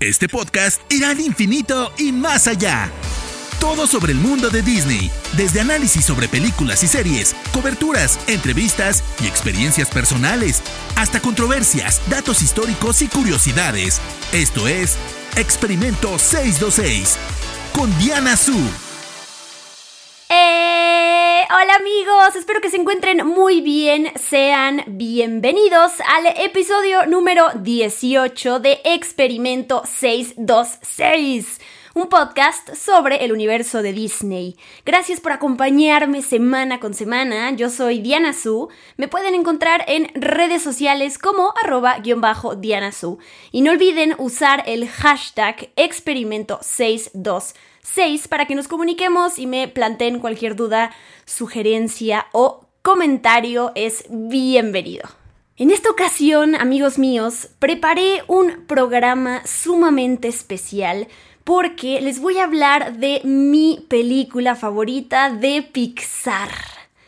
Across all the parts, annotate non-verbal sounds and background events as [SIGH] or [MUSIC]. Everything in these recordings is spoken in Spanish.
Este podcast irá al infinito y más allá. Todo sobre el mundo de Disney, desde análisis sobre películas y series, coberturas, entrevistas y experiencias personales, hasta controversias, datos históricos y curiosidades. Esto es Experimento 626 con Diana Su. Hola amigos, espero que se encuentren muy bien. Sean bienvenidos al episodio número 18 de Experimento 626 un podcast sobre el universo de Disney. Gracias por acompañarme semana con semana. Yo soy Diana Su. Me pueden encontrar en redes sociales como arroba-diana Su. Y no olviden usar el hashtag experimento626 para que nos comuniquemos y me planteen cualquier duda, sugerencia o comentario. Es bienvenido. En esta ocasión, amigos míos, preparé un programa sumamente especial porque les voy a hablar de mi película favorita de Pixar.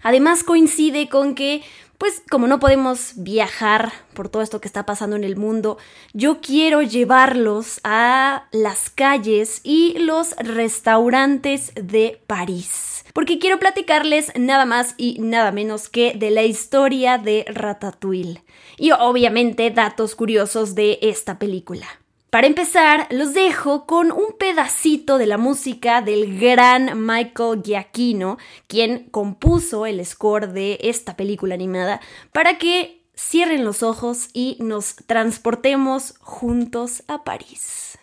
Además coincide con que, pues como no podemos viajar por todo esto que está pasando en el mundo, yo quiero llevarlos a las calles y los restaurantes de París. Porque quiero platicarles nada más y nada menos que de la historia de Ratatouille. Y obviamente datos curiosos de esta película. Para empezar, los dejo con un pedacito de la música del gran Michael Giacchino, quien compuso el score de esta película animada, para que cierren los ojos y nos transportemos juntos a París.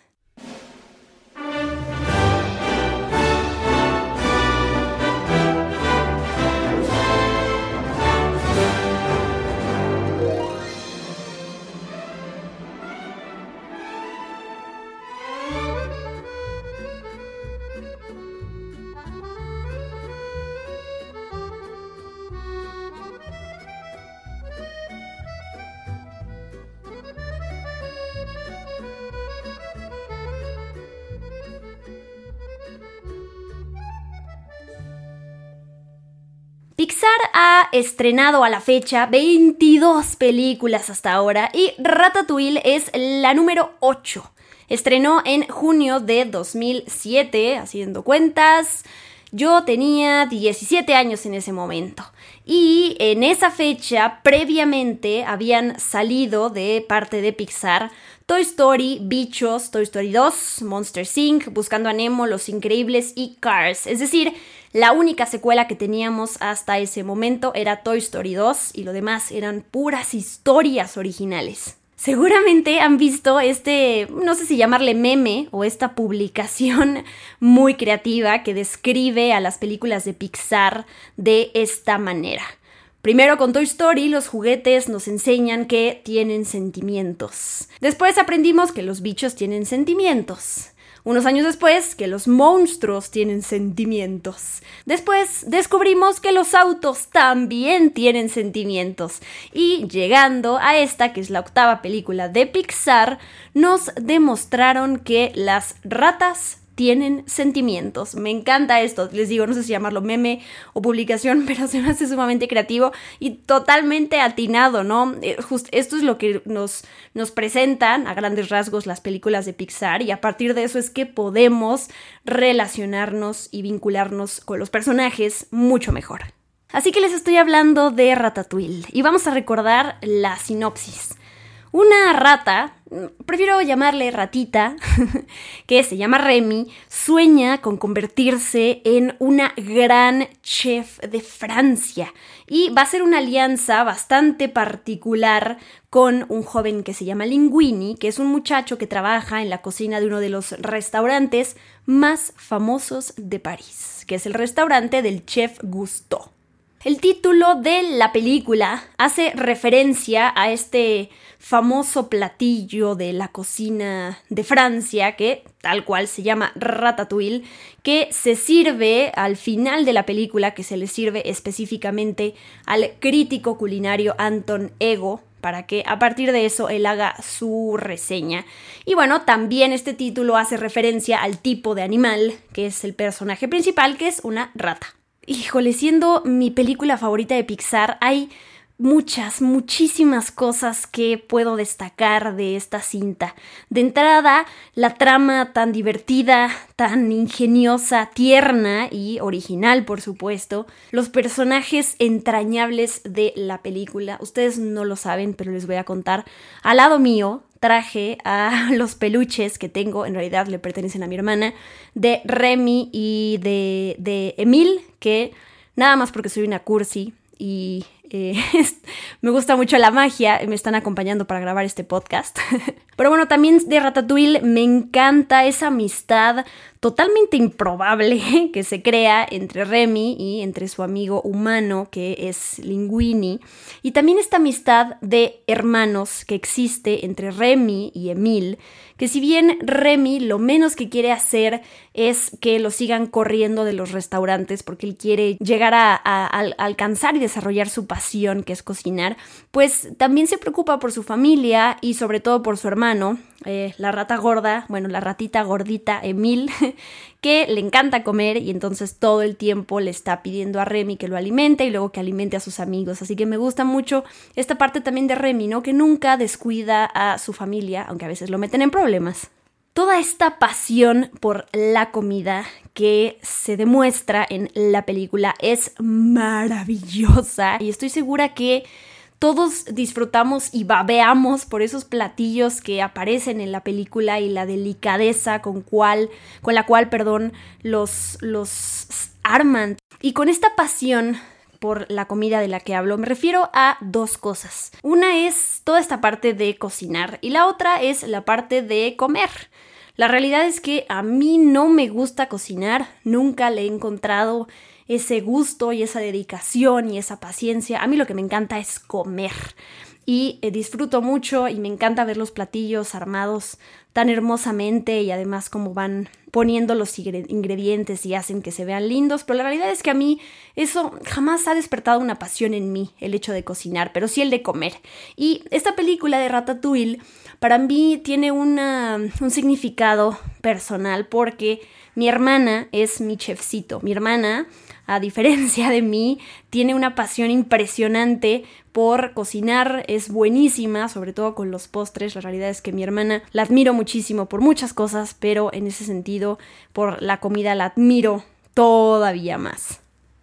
Estrenado a la fecha 22 películas hasta ahora y Ratatouille es la número 8. Estrenó en junio de 2007, haciendo cuentas. Yo tenía 17 años en ese momento. Y en esa fecha, previamente, habían salido de parte de Pixar Toy Story, Bichos, Toy Story 2, Monster Inc., Buscando a Nemo, Los Increíbles y Cars. Es decir, la única secuela que teníamos hasta ese momento era Toy Story 2 y lo demás eran puras historias originales. Seguramente han visto este, no sé si llamarle meme o esta publicación muy creativa que describe a las películas de Pixar de esta manera. Primero con Toy Story los juguetes nos enseñan que tienen sentimientos. Después aprendimos que los bichos tienen sentimientos. Unos años después, que los monstruos tienen sentimientos. Después descubrimos que los autos también tienen sentimientos. Y llegando a esta, que es la octava película de Pixar, nos demostraron que las ratas tienen sentimientos. Me encanta esto. Les digo, no sé si llamarlo meme o publicación, [LAUGHS] pero se me hace sumamente creativo y totalmente atinado, ¿no? Eh, esto es lo que nos, nos presentan a grandes rasgos las películas de Pixar y a partir de eso es que podemos relacionarnos y vincularnos con los personajes mucho mejor. Así que les estoy hablando de Ratatouille y vamos a recordar la sinopsis. Una rata, prefiero llamarle ratita, [LAUGHS] que se llama Remy, sueña con convertirse en una gran chef de Francia y va a ser una alianza bastante particular con un joven que se llama Linguini, que es un muchacho que trabaja en la cocina de uno de los restaurantes más famosos de París, que es el restaurante del chef Gusteau. El título de la película hace referencia a este famoso platillo de la cocina de Francia, que tal cual se llama ratatouille, que se sirve al final de la película, que se le sirve específicamente al crítico culinario Anton Ego, para que a partir de eso él haga su reseña. Y bueno, también este título hace referencia al tipo de animal, que es el personaje principal, que es una rata híjole, siendo mi película favorita de Pixar, hay muchas, muchísimas cosas que puedo destacar de esta cinta. De entrada, la trama tan divertida, tan ingeniosa, tierna y original, por supuesto. Los personajes entrañables de la película. Ustedes no lo saben, pero les voy a contar. Al lado mío traje a [LAUGHS] los peluches que tengo, en realidad le pertenecen a mi hermana, de Remy y de, de Emil, que nada más porque soy una cursi y eh, [LAUGHS] me gusta mucho la magia, me están acompañando para grabar este podcast. [LAUGHS] Pero bueno, también de Ratatouille me encanta esa amistad totalmente improbable [LAUGHS] que se crea entre Remy y entre su amigo humano que es Linguini. Y también esta amistad de hermanos que existe entre Remy y Emil, que si bien Remy lo menos que quiere hacer es que lo sigan corriendo de los restaurantes porque él quiere llegar a, alcanzar y desarrollar su pasión que es cocinar, pues también se preocupa por su familia y sobre todo por su hermano, la rata gorda, bueno, la ratita gordita Emil, [LAUGHS] que le encanta comer y entonces todo el tiempo le está pidiendo a Remy que lo alimente y luego que alimente a sus amigos. Así que me gusta mucho esta parte también de Remy, ¿no? Que nunca descuida a su familia, aunque a veces lo meten en problemas. Toda esta pasión por la comida que se demuestra en la película es maravillosa y estoy segura que todos disfrutamos y babeamos por esos platillos que aparecen en la película y la delicadeza con, cual, con la cual perdón, los, los arman. Y con esta pasión por la comida de la que hablo, me refiero a dos cosas. Una es toda esta parte de cocinar y la otra es la parte de comer. La realidad es que a mí no me gusta cocinar, nunca le he encontrado ese gusto y esa dedicación y esa paciencia. A mí lo que me encanta es comer y eh, disfruto mucho y me encanta ver los platillos armados tan hermosamente y además como van poniendo los ingredientes y hacen que se vean lindos, pero la realidad es que a mí eso jamás ha despertado una pasión en mí, el hecho de cocinar, pero sí el de comer. Y esta película de Ratatouille para mí tiene una, un significado personal porque mi hermana es mi chefcito, mi hermana a diferencia de mí, tiene una pasión impresionante por cocinar, es buenísima, sobre todo con los postres. La realidad es que mi hermana la admiro muchísimo por muchas cosas, pero en ese sentido, por la comida la admiro todavía más.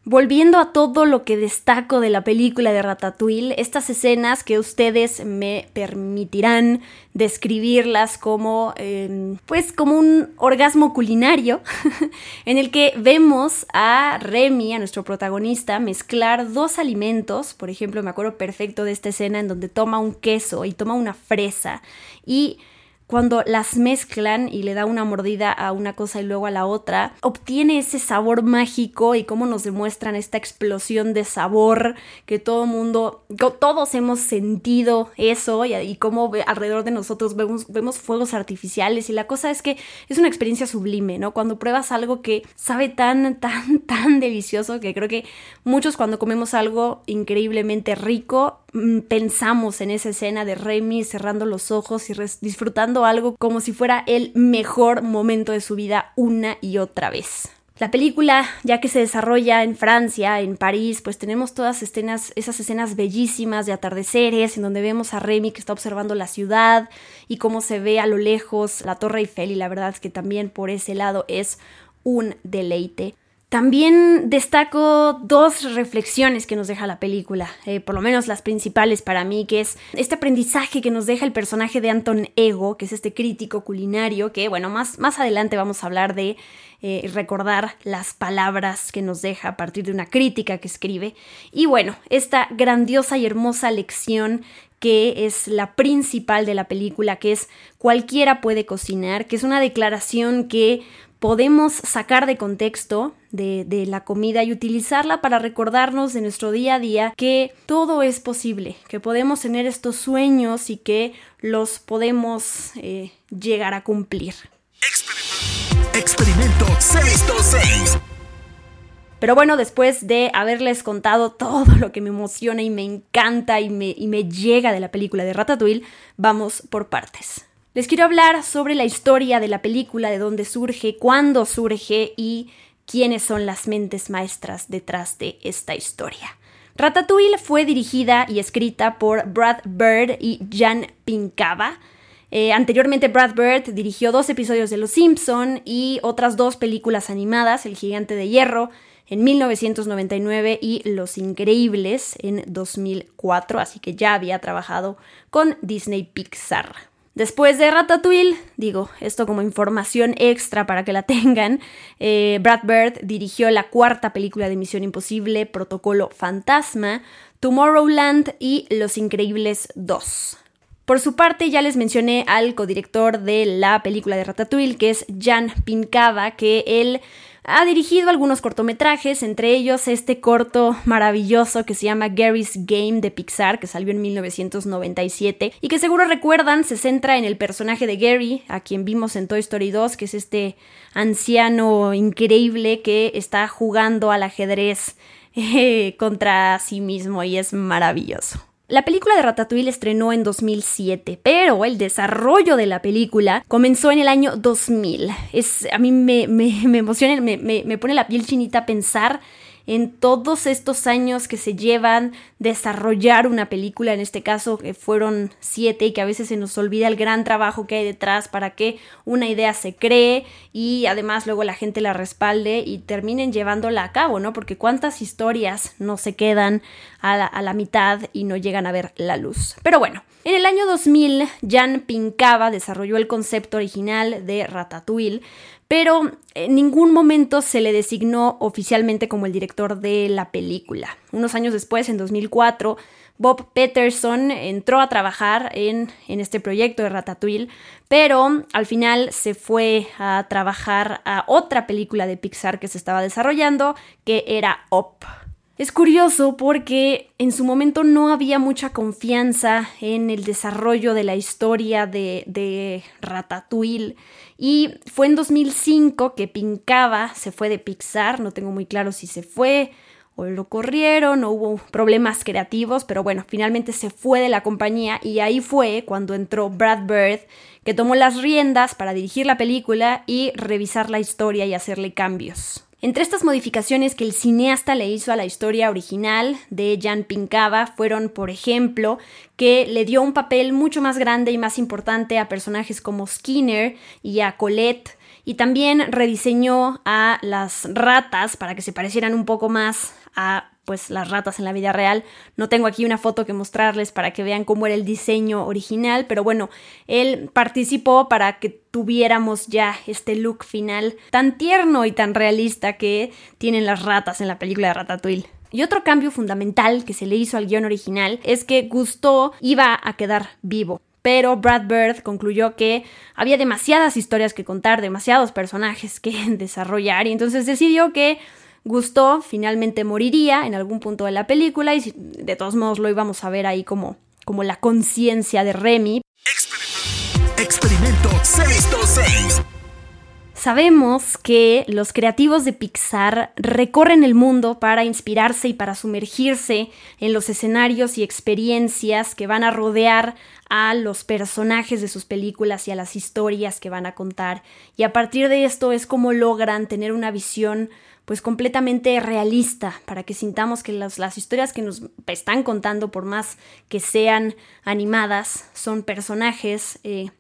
Volviendo a todo lo que destaco de la película de Ratatouille, estas escenas que ustedes me permitirán describirlas como, em, pues, como un orgasmo culinario, [LAUGHS] en el que vemos a Remy, a nuestro protagonista, mezclar dos alimentos. Por ejemplo, me acuerdo perfecto de esta escena en donde toma un queso y toma una fresa y cuando las mezclan y le da una mordida a una cosa y luego a la otra, obtiene ese sabor mágico y cómo nos demuestran esta explosión de sabor que todo mundo, todos hemos sentido eso y, cómo alrededor de nosotros vemos, vemos fuegos artificiales y la cosa es que es una experiencia sublime, ¿no? Cuando pruebas algo que sabe tan, tan, tan delicioso que creo que muchos cuando comemos algo increíblemente rico, pensamos en esa escena de Remy cerrando los ojos y disfrutando algo como si fuera el mejor momento de su vida una y otra vez. La película, ya que se desarrolla en Francia, en París, pues tenemos todas esas escenas bellísimas de atardeceres, en donde vemos a Remy que está observando la ciudad y cómo se ve a lo lejos la Torre Eiffel y la verdad es que también por ese lado es un deleite. También destaco dos reflexiones que nos deja la película, eh, por lo menos las principales para mí, que es este aprendizaje que nos deja el personaje de Anton Ego, que es este crítico culinario, que bueno, más, más adelante vamos a hablar de eh, recordar las palabras que nos deja a partir de una crítica que escribe. Y bueno, esta grandiosa y hermosa lección que es la principal de la película, que es cualquiera puede cocinar, que es una declaración que podemos sacar de contexto de, la comida y utilizarla para recordarnos de nuestro día a día que todo es posible, que podemos tener estos sueños y que los podemos eh, llegar a cumplir. Experimento 626. Pero bueno, después de haberles contado todo lo que me emociona y me encanta y me, y me llega de la película de Ratatouille, vamos por partes. Les quiero hablar sobre la historia de la película, de dónde surge, cuándo surge y quiénes son las mentes maestras detrás de esta historia. Ratatouille fue dirigida y escrita por Brad Bird y Jan Pinkava. Eh, anteriormente Brad Bird dirigió dos episodios de Los Simpson y otras dos películas animadas, El Gigante de Hierro en 1999 y Los Increíbles en 2004, así que ya había trabajado con Disney Pixar. Después de Ratatouille, digo, esto como información extra para que la [LAUGHS] tengan, eh, Brad Bird dirigió la cuarta película de Misión Imposible, Protocolo Fantasma, Tomorrowland y Los Increíbles 2. Por su parte, ya les mencioné al codirector de la película de Ratatouille, que es Jan Pincava, que él ha dirigido algunos cortometrajes, entre ellos este corto maravilloso que se llama Gary's Game de Pixar, que salió en 1997 y que seguro recuerdan se centra en el personaje de Gary, a quien vimos en Toy Story 2, que es este anciano increíble que está jugando al ajedrez [LAUGHS] eh, contra sí mismo y es maravilloso. La película de Ratatouille estrenó en 2007, pero el desarrollo de la película comenzó en el año 2000. Es, a mí me, me, me emociona, me, me, pone la piel chinita pensar en todos estos años que se llevan desarrollar una película, en este caso que fueron siete y que a veces se nos olvida el gran trabajo que hay detrás para que una idea se cree y además luego la gente la respalde y terminen llevándola a cabo, ¿no? Porque cuántas historias no se quedan a la, mitad y no llegan a ver la luz. Pero bueno, en el año 2000, Jan Pincava desarrolló el concepto original de Ratatouille, pero en ningún momento se le designó oficialmente como el director de la película. Unos años después, en 2004, Bob Peterson entró a trabajar en, en, este proyecto de Ratatouille, pero al final se fue a trabajar a otra película de Pixar que se estaba desarrollando, que era Up. Es curioso porque en su momento no había mucha confianza en el desarrollo de la historia de, de Ratatouille y fue en 2005 que Pincaba se fue de Pixar, no tengo muy claro si se fue o lo corrieron o hubo problemas creativos, pero bueno, finalmente se fue de la compañía y ahí fue cuando entró Brad Bird, que tomó las riendas para dirigir la película y revisar la historia y hacerle cambios. Entre estas modificaciones que el cineasta le hizo a la historia original de Jan Pincava fueron, por ejemplo, que le dio un papel mucho más grande y más importante a personajes como Skinner y a Colette, y también rediseñó a las ratas para que se parecieran un poco más a pues las ratas en la vida real. No tengo aquí una foto que mostrarles para que vean cómo era el diseño original, pero bueno, él participó para que tuviéramos ya este look final tan tierno y tan realista que tienen las ratas en la película de Ratatouille. Y otro cambio fundamental que se le hizo al guion original es que Gusto iba a quedar vivo pero Brad Bird concluyó que había demasiadas historias que contar, demasiados personajes que [LAUGHS] desarrollar y entonces decidió que Gusto finalmente moriría en algún punto de la película y de todos modos lo íbamos a ver ahí como, como la conciencia de Remy. Experimento 626. Sabemos que los creativos de Pixar recorren el mundo para inspirarse y para sumergirse en los escenarios y experiencias que van a rodear a los personajes de sus películas y a las historias que van a contar. Y a partir de esto es como logran tener una visión pues completamente realista para que sintamos que las, las, historias que nos están contando, por más que sean animadas, son personajes eh,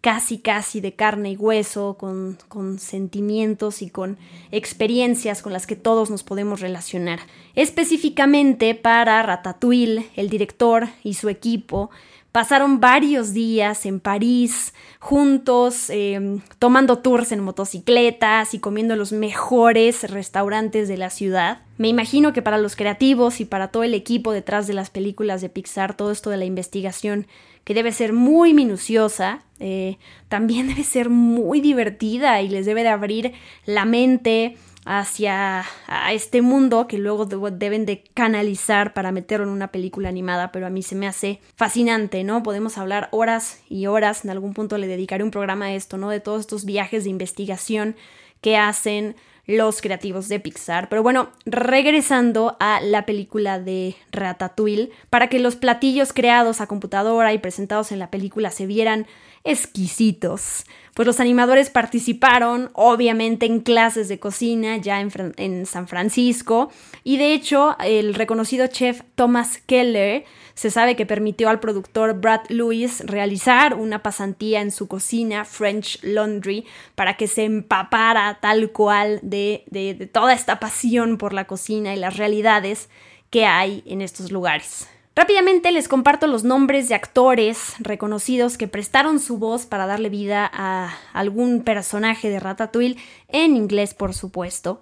casi casi de carne y hueso, con, con, sentimientos y con experiencias con las que todos nos podemos relacionar. Específicamente para Ratatouille, el director y su equipo Pasaron varios días en París juntos, em, tomando tours en motocicletas y comiendo los mejores restaurantes de la ciudad. Me imagino que para los creativos y para todo el equipo detrás de las películas de Pixar, todo esto de la investigación, que debe ser muy minuciosa, eh, también [LAUGHS] debe ser muy divertida y les debe de abrir la mente hacia a este mundo que luego deben de canalizar para meterlo en una película animada, pero a mí se me hace fascinante, ¿no? Podemos hablar horas y horas, en algún punto le dedicaré un programa a esto, ¿no? De todos estos viajes de investigación que hacen los creativos de Pixar. Pero bueno, regresando a la película de Ratatouille, para que los platillos creados a computadora y presentados en la película se vieran exquisitos. Pues los animadores participaron, obviamente, en clases de cocina ya en, San Francisco. Y de hecho, el reconocido chef Thomas Keller se sabe que permitió al productor Brad Lewis realizar una pasantía en su cocina French Laundry para que se empapara tal cual de, toda esta pasión por la cocina y las realidades que hay en estos lugares. Rápidamente les comparto los nombres de actores reconocidos que prestaron su voz para darle vida a algún personaje de Ratatouille, en inglés por supuesto.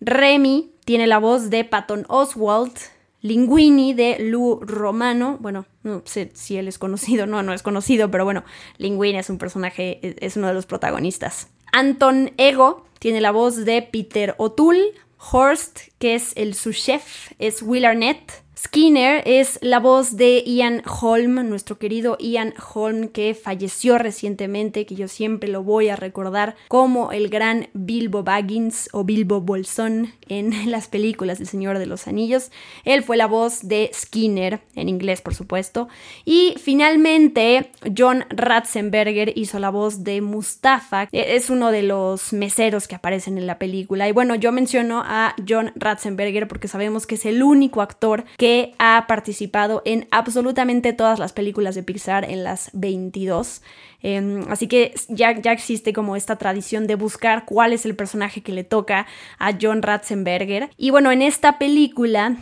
Remy tiene la voz de Patton Oswalt, Linguini de Lou Romano, bueno, no sé si él es conocido, no, no es conocido, pero bueno, Linguini es un personaje, es uno de los protagonistas. Anton Ego tiene la voz de Peter O'Toole, Horst, que es el su chef, es Will Arnett, Skinner es la voz de Ian Holm, nuestro querido Ian Holm que falleció recientemente, que yo siempre lo voy a recordar como el gran Bilbo Baggins o Bilbo Bolsón en [LAUGHS] las películas del Señor de los Anillos. Él fue la voz de Skinner, en inglés por supuesto. Y finalmente John Ratzenberger hizo la voz de Mustafa, es uno de los meseros que aparecen en la película. Y bueno, yo menciono a John Ratzenberger porque sabemos que es el único actor que ha participado en absolutamente todas las películas de Pixar en las 22. Em, así que ya, ya existe como esta tradición de buscar cuál es el personaje que le toca a John Ratzenberger. Y bueno, en esta película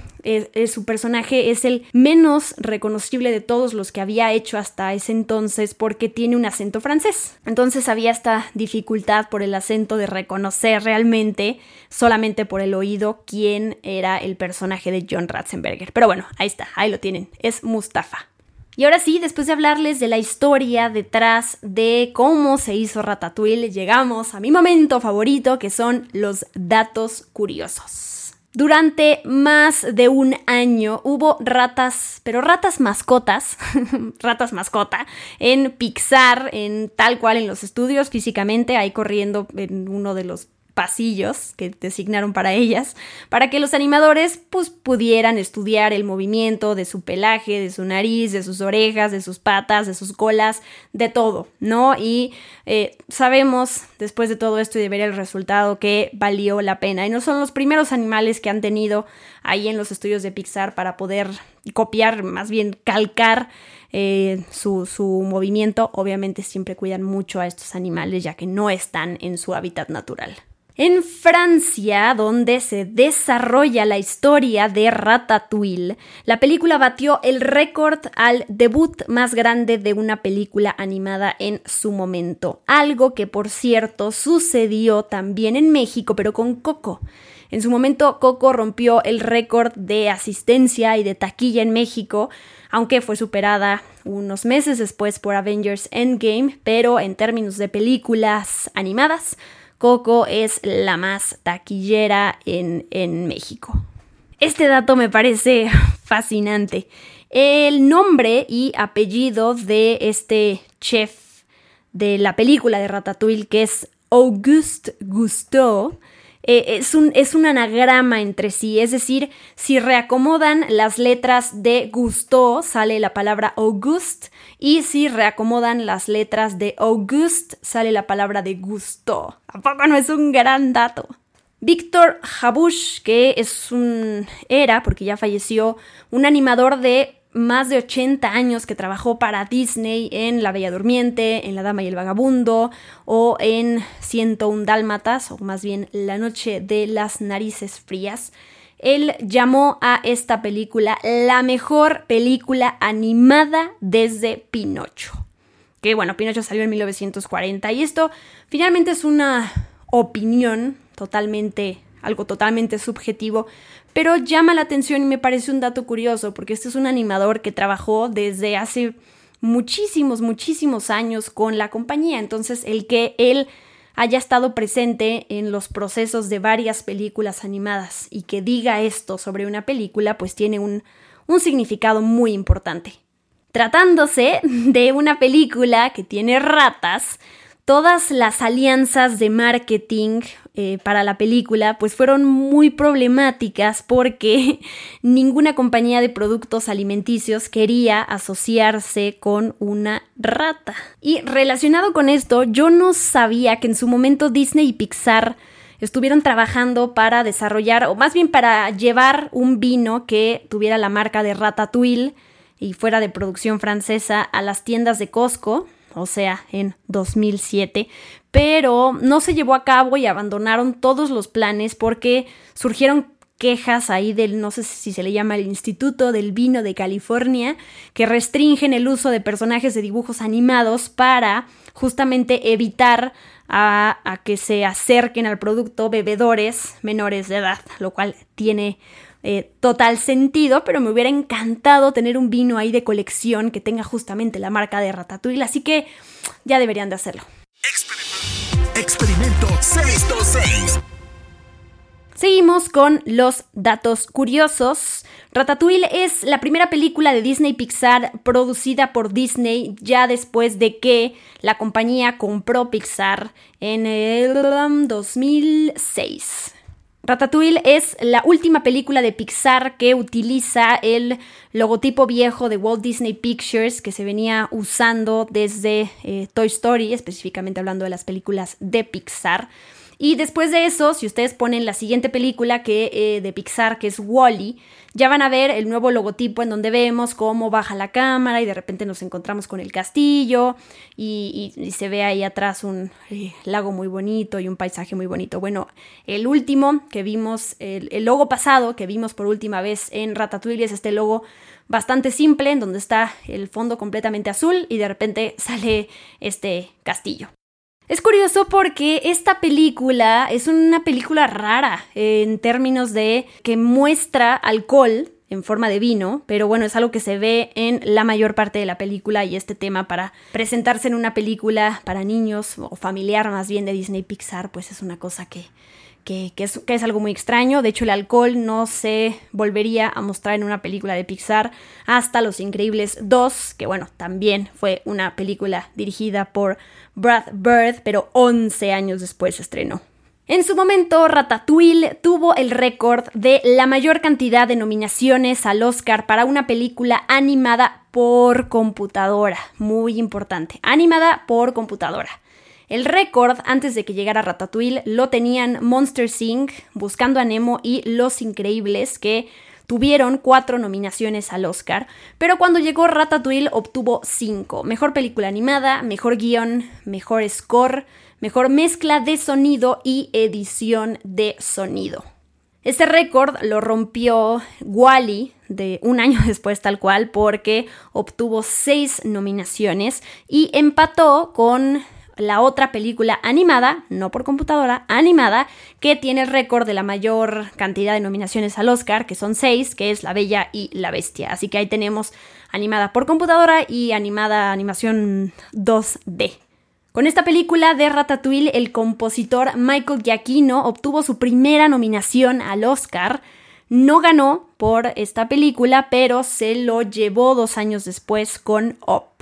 su personaje es el menos reconocible de todos los que había hecho hasta ese entonces porque tiene un acento francés. Entonces había esta dificultad por el acento de reconocer realmente solamente por el oído quién era el personaje de John Ratzenberger. Pero bueno, ahí está, ahí lo tienen, es Mustafa. Y ahora sí, después de hablarles de la historia detrás de cómo se hizo Ratatouille, llegamos a mi momento favorito, que son los datos curiosos. Durante más de un año hubo ratas, pero ratas mascotas, [LAUGHS] ratas mascota, en Pixar, en tal cual en los estudios físicamente, ahí corriendo en uno de los pasillos que designaron para ellas, para que los animadores pues, pudieran estudiar el movimiento de su pelaje, de su nariz, de sus orejas, de sus patas, de sus colas, de todo, ¿no? Y eh, sabemos, después de todo esto y de ver el resultado, que valió la pena. Y no son los primeros animales que han tenido ahí en los estudios de Pixar para poder copiar, más bien calcar eh, su, su, movimiento, obviamente siempre cuidan mucho a estos animales ya que no están en su hábitat natural. En Francia, donde se desarrolla la historia de Ratatouille, la película batió el récord al debut más grande de una película animada en su momento, algo que por cierto sucedió también en México, pero con Coco. En su momento, Coco rompió el récord de asistencia y de taquilla en México, aunque fue superada unos meses después por Avengers Endgame, pero en términos de películas animadas, Coco es la más taquillera en, en México. Este dato me parece [LAUGHS] fascinante. El nombre y apellido de este chef de la película de Ratatouille, que es Auguste Gusteau, eh, es, un, es un anagrama entre sí, es decir, si reacomodan las letras de Gusto, sale la palabra Auguste, y si reacomodan las letras de Auguste, sale la palabra de gusto. ¿A poco no es un gran dato? Víctor Jabush, que es un era, porque ya falleció, un animador de más de 80 años que trabajó para Disney en La Bella Durmiente, en La Dama y el Vagabundo o en 101 Dálmatas, o más bien La Noche de las Narices Frías. Él llamó a esta película la mejor película animada desde Pinocho. Que bueno, Pinocho salió en 1940 y esto finalmente es una opinión totalmente, algo totalmente subjetivo, pero llama la atención y me parece un dato curioso, porque este es un animador que trabajó desde hace muchísimos, muchísimos años con la compañía. Entonces, el que él haya estado presente en los procesos de varias películas animadas y que diga esto sobre una película, pues tiene un, un significado muy importante. Tratándose de una película que tiene ratas, todas las alianzas de marketing eh, para la película pues fueron muy problemáticas porque [LAUGHS] ninguna compañía de productos alimenticios quería asociarse con una rata. Y relacionado con esto, yo no sabía que en su momento Disney y Pixar estuvieron trabajando para desarrollar, o más bien para llevar un vino que tuviera la marca de Ratatouille y fuera de producción francesa a las tiendas de Costco, o sea, en 2007, pero no se llevó a cabo y abandonaron todos los planes porque surgieron quejas ahí del, no sé si se le llama el Instituto del Vino de California, que restringen el uso de personajes de dibujos animados para justamente evitar a, que se acerquen al producto bebedores menores de edad, lo cual tiene eh, total sentido, pero me hubiera encantado tener un vino ahí de colección que tenga justamente la marca de Ratatouille, así que ya deberían de hacerlo. Experimento 626. Seguimos con los datos curiosos. Ratatouille es la primera película de Disney Pixar producida por Disney ya después de que la compañía compró Pixar en el 2006. Ratatouille es la última película de Pixar que utiliza el logotipo viejo de Walt Disney Pictures que se venía usando desde eh, Toy Story, específicamente hablando de las películas de Pixar. Y después de eso, si ustedes ponen la siguiente película que, eh, de Pixar, que es Wally, ya van a ver el nuevo logotipo en donde vemos cómo baja la cámara y de repente nos encontramos con el castillo y, se ve ahí atrás un eh, lago muy bonito y un paisaje muy bonito. Bueno, el último que vimos, el, el logo pasado que vimos por última vez en Ratatouille es este logo bastante simple en donde está el fondo completamente azul y de repente sale este castillo. Es curioso porque esta película es una película rara en términos de que muestra alcohol en forma de vino, pero bueno, es algo que se ve en la mayor parte de la película y este tema para presentarse en una película para niños o familiar más bien de Disney Pixar, pues es una cosa que, que, es, es, algo muy extraño. De hecho, el alcohol no se volvería a mostrar en una película de Pixar hasta Los Increíbles 2, que bueno, también fue una película dirigida por Brad Bird, pero 11 años después se estrenó. En su momento, Ratatouille tuvo el récord de la mayor cantidad de nominaciones al Oscar para una película animada por computadora. Muy importante, animada por computadora. El récord antes de que llegara Ratatouille lo tenían Monster Inc., Buscando a Nemo y Los Increíbles, que tuvieron cuatro nominaciones al Oscar, pero cuando llegó Ratatouille obtuvo cinco. Mejor película animada, mejor guion, mejor score, mejor mezcla de sonido y edición de sonido. Este récord lo rompió Wally de un año [LAUGHS] después tal cual porque obtuvo seis nominaciones y empató con la otra película animada, no por computadora, animada, que tiene el récord de la mayor cantidad de nominaciones al Oscar, que son seis, que es La Bella y la Bestia. Así que ahí tenemos animada por computadora y animada animación 2D. Con esta película de Ratatouille, el compositor Michael Giacchino obtuvo su primera nominación al Oscar. No ganó por esta película, pero se lo llevó dos años después con Up.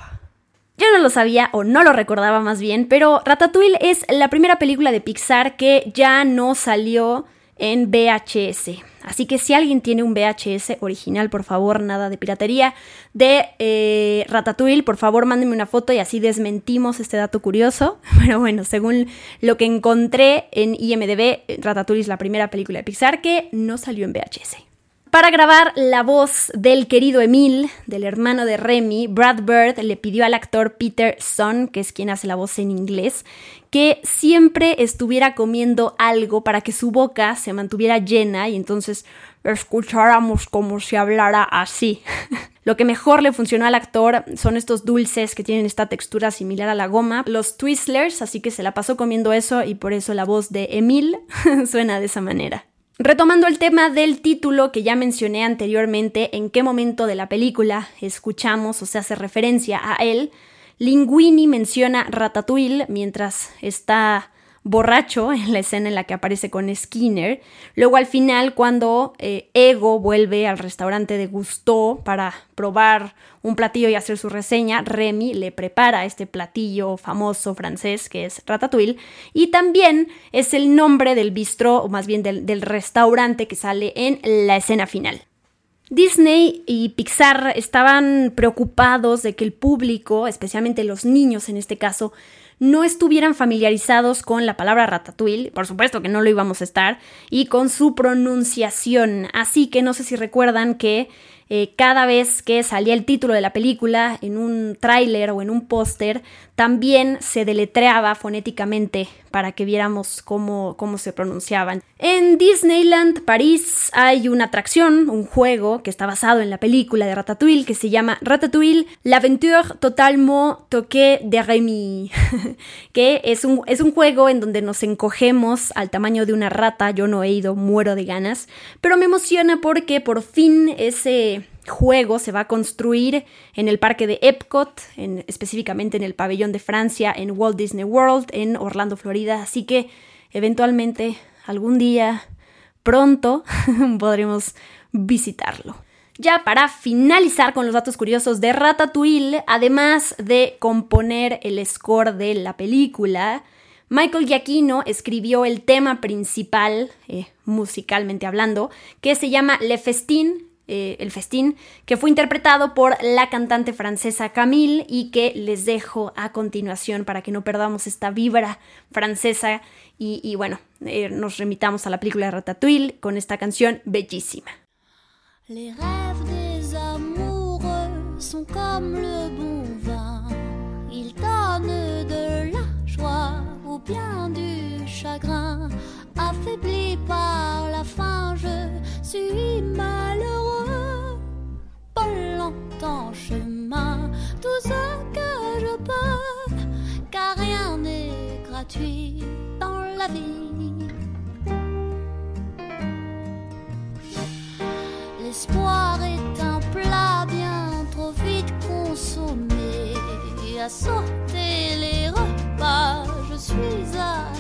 Yo no lo sabía o no lo recordaba más bien, pero Ratatouille es la primera película de Pixar que ya no salió en VHS. Así que si alguien tiene un VHS original, por favor, nada de piratería, de eh, Ratatouille, por favor, mándenme una foto y así desmentimos este dato curioso. [LAUGHS] Pero bueno, según lo que encontré en IMDB, Ratatouille es la primera película de Pixar que no salió en VHS. Para grabar la voz del querido Emil, del hermano de Remy, Brad Bird le pidió al actor Peter Son, que es quien hace la voz en inglés, que siempre estuviera comiendo algo para que su boca se mantuviera llena y entonces escucháramos como si hablara así. [LAUGHS] Lo que mejor le funcionó al actor son estos dulces que tienen esta textura similar a la goma, los Twizzlers, así que se la pasó comiendo eso y por eso la voz de Emil [LAUGHS] suena de esa manera. Retomando el tema del título que ya mencioné anteriormente, en qué momento de la película escuchamos o se hace referencia a él, Linguini menciona Ratatouille mientras está borracho en la escena en la que aparece con Skinner. Luego al final cuando eh, Ego vuelve al restaurante de Gusteau para probar un platillo y hacer su reseña, Remy le prepara este platillo famoso francés que es ratatouille y también es el nombre del bistro o más bien del restaurante que sale en la escena final. Disney y Pixar estaban preocupados de que el público, especialmente los niños en este caso, no estuvieran familiarizados con la palabra ratatouille, por supuesto que no lo íbamos a estar, y con su pronunciación. Así que no sé si recuerdan que eh, cada vez que salía el título de la película en un tráiler o en un póster, también se deletreaba fonéticamente para que viéramos cómo, cómo se pronunciaban. En Disneyland París hay una atracción, un juego que está basado en la película de Ratatouille que se llama Ratatouille, l'aventure totalement toquée de Rémi, [LAUGHS] que es un, es un juego en donde nos encogemos al tamaño de una rata, yo no he ido, muero de ganas, pero me emociona porque por fin ese juego se va a construir en el parque de Epcot, en, específicamente en el pabellón de Francia, en Walt Disney World, en Orlando, Florida. Así que eventualmente, algún día, pronto, [LAUGHS] podremos visitarlo. Ya para finalizar con los datos curiosos de Ratatouille, además de componer el score de la película, Michael Giacchino escribió el tema principal, eh, musicalmente hablando, que se llama Le Festin, eh, el festín, que fue interpretado por la cantante francesa Camille y que les dejo a continuación para que no perdamos esta vibra francesa y, bueno, eh, nos remitamos a la película Ratatouille con esta canción bellísima. Les rêves des amoureux sont comme le bon vin, ils donnent de la joie ou bien du chagrin, affaibli par la faim, je suis malheureux. Longtemps chemin, tout ce que je peux, car rien n'est gratuit dans la vie. L'espoir est un plat bien trop vite consommé, à sauter les repas, je suis habitué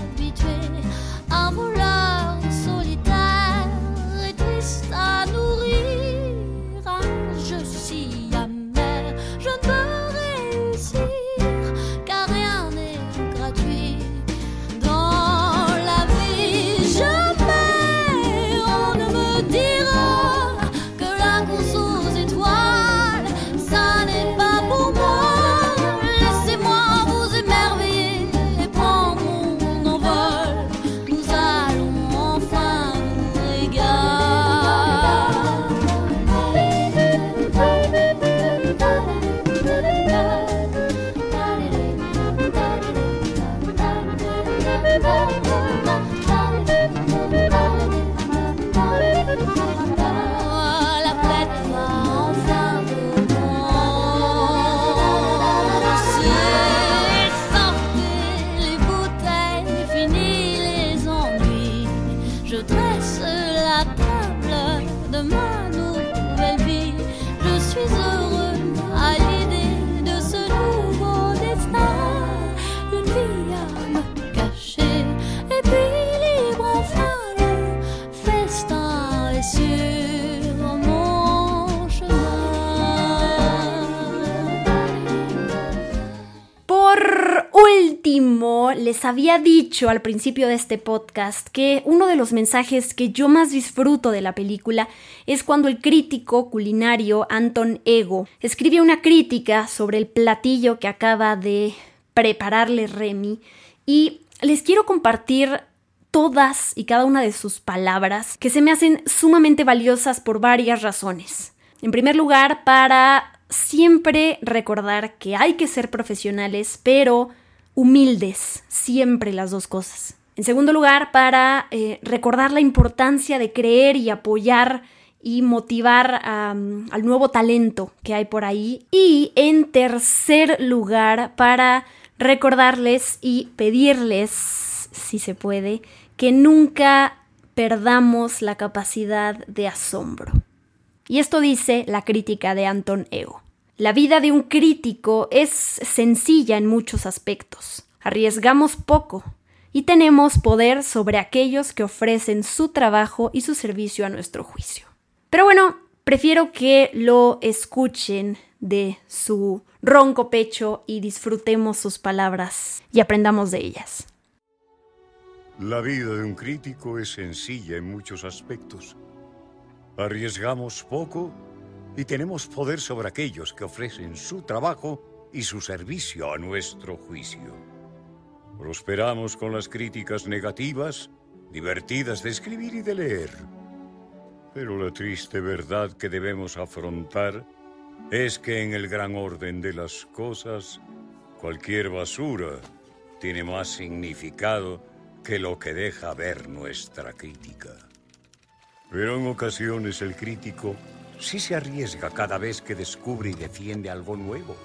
remember les había dicho al principio de este podcast que uno de los mensajes que yo más disfruto de la película es cuando el crítico culinario Anton Ego escribe una crítica sobre el platillo que acaba de prepararle Remy y les quiero compartir todas y cada una de sus palabras que se me hacen sumamente valiosas por varias razones. En primer lugar, para siempre recordar que hay que ser profesionales, pero humildes, siempre las dos cosas. En segundo lugar, para eh, recordar la importancia de creer y apoyar y motivar al nuevo talento que hay por ahí. Y en tercer lugar, para recordarles y pedirles, si se puede, que nunca perdamos la capacidad de asombro. Y esto dice la crítica de Anton Ego. La vida de un crítico es sencilla en muchos aspectos. Arriesgamos poco y tenemos poder sobre aquellos que ofrecen su trabajo y su servicio a nuestro juicio. Pero bueno, prefiero que lo escuchen de su ronco pecho y disfrutemos sus palabras y aprendamos de ellas. La vida de un crítico es sencilla en muchos aspectos. Arriesgamos poco y tenemos poder sobre aquellos que ofrecen su trabajo y su servicio a nuestro juicio. Prosperamos con las críticas negativas, divertidas de escribir y de leer. Pero la triste verdad que debemos afrontar es que en el gran orden de las cosas, cualquier basura tiene más significado que lo que deja ver nuestra crítica. Pero en ocasiones el crítico sí se arriesga cada vez que descubre y defiende algo nuevo.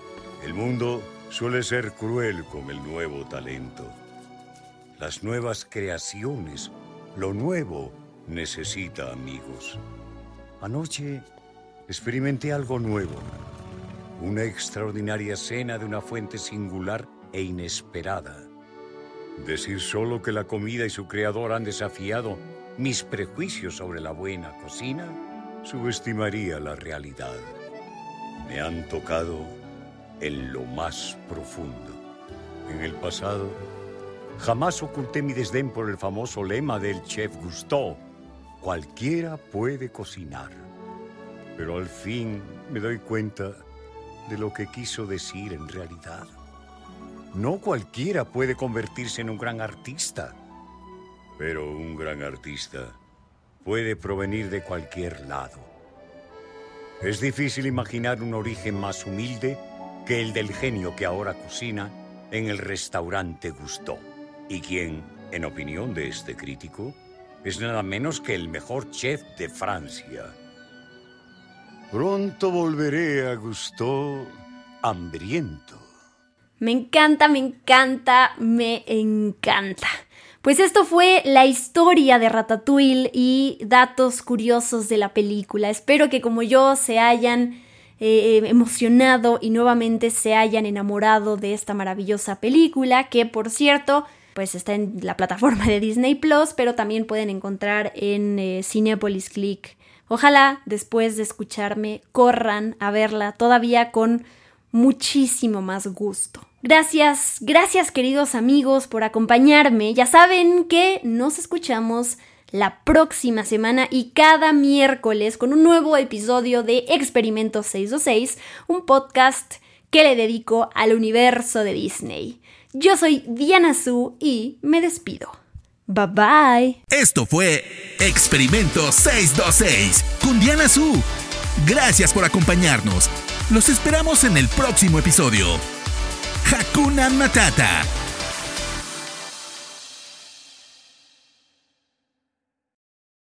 El mundo suele ser cruel con el nuevo talento. Las nuevas creaciones, lo nuevo, necesita amigos. Anoche experimenté algo nuevo. Una extraordinaria cena de una fuente singular e inesperada. Decir solo que la comida y su creador han desafiado mis prejuicios sobre la buena cocina subestimaría la realidad. Me han tocado en lo más profundo. En el pasado, jamás oculté mi desdén por el famoso lema del chef Gusteau, cualquiera puede cocinar. Pero al fin me doy cuenta de lo que quiso decir en realidad. No cualquiera puede convertirse en un gran artista, pero un gran artista puede provenir de cualquier lado. Es difícil imaginar un origen más humilde que el del genio que ahora cocina en el restaurante Gusto, y quien, en opinión de este crítico, es nada menos que el mejor chef de Francia. Pronto volveré a Gusto hambriento. Me encanta, me encanta, me encanta. Pues esto fue la historia de Ratatouille y datos curiosos de la película. Espero que como yo se hayan eh, emocionado y nuevamente se hayan enamorado de esta maravillosa película, que por cierto, pues está en la plataforma de Disney Plus, pero también pueden encontrar en eh, Cinepolis Click Ojalá después de escucharme corran a verla todavía con muchísimo más gusto. Gracias, gracias queridos amigos por acompañarme. Ya saben que nos escuchamos la próxima semana y cada miércoles con un nuevo episodio de Experimento 626, un podcast que le dedico al universo de Disney. Yo soy Diana Su y me despido. Bye bye. Esto fue Experimento 626 con Diana Su. Gracias por acompañarnos. Los esperamos en el próximo episodio. Hakuna Matata.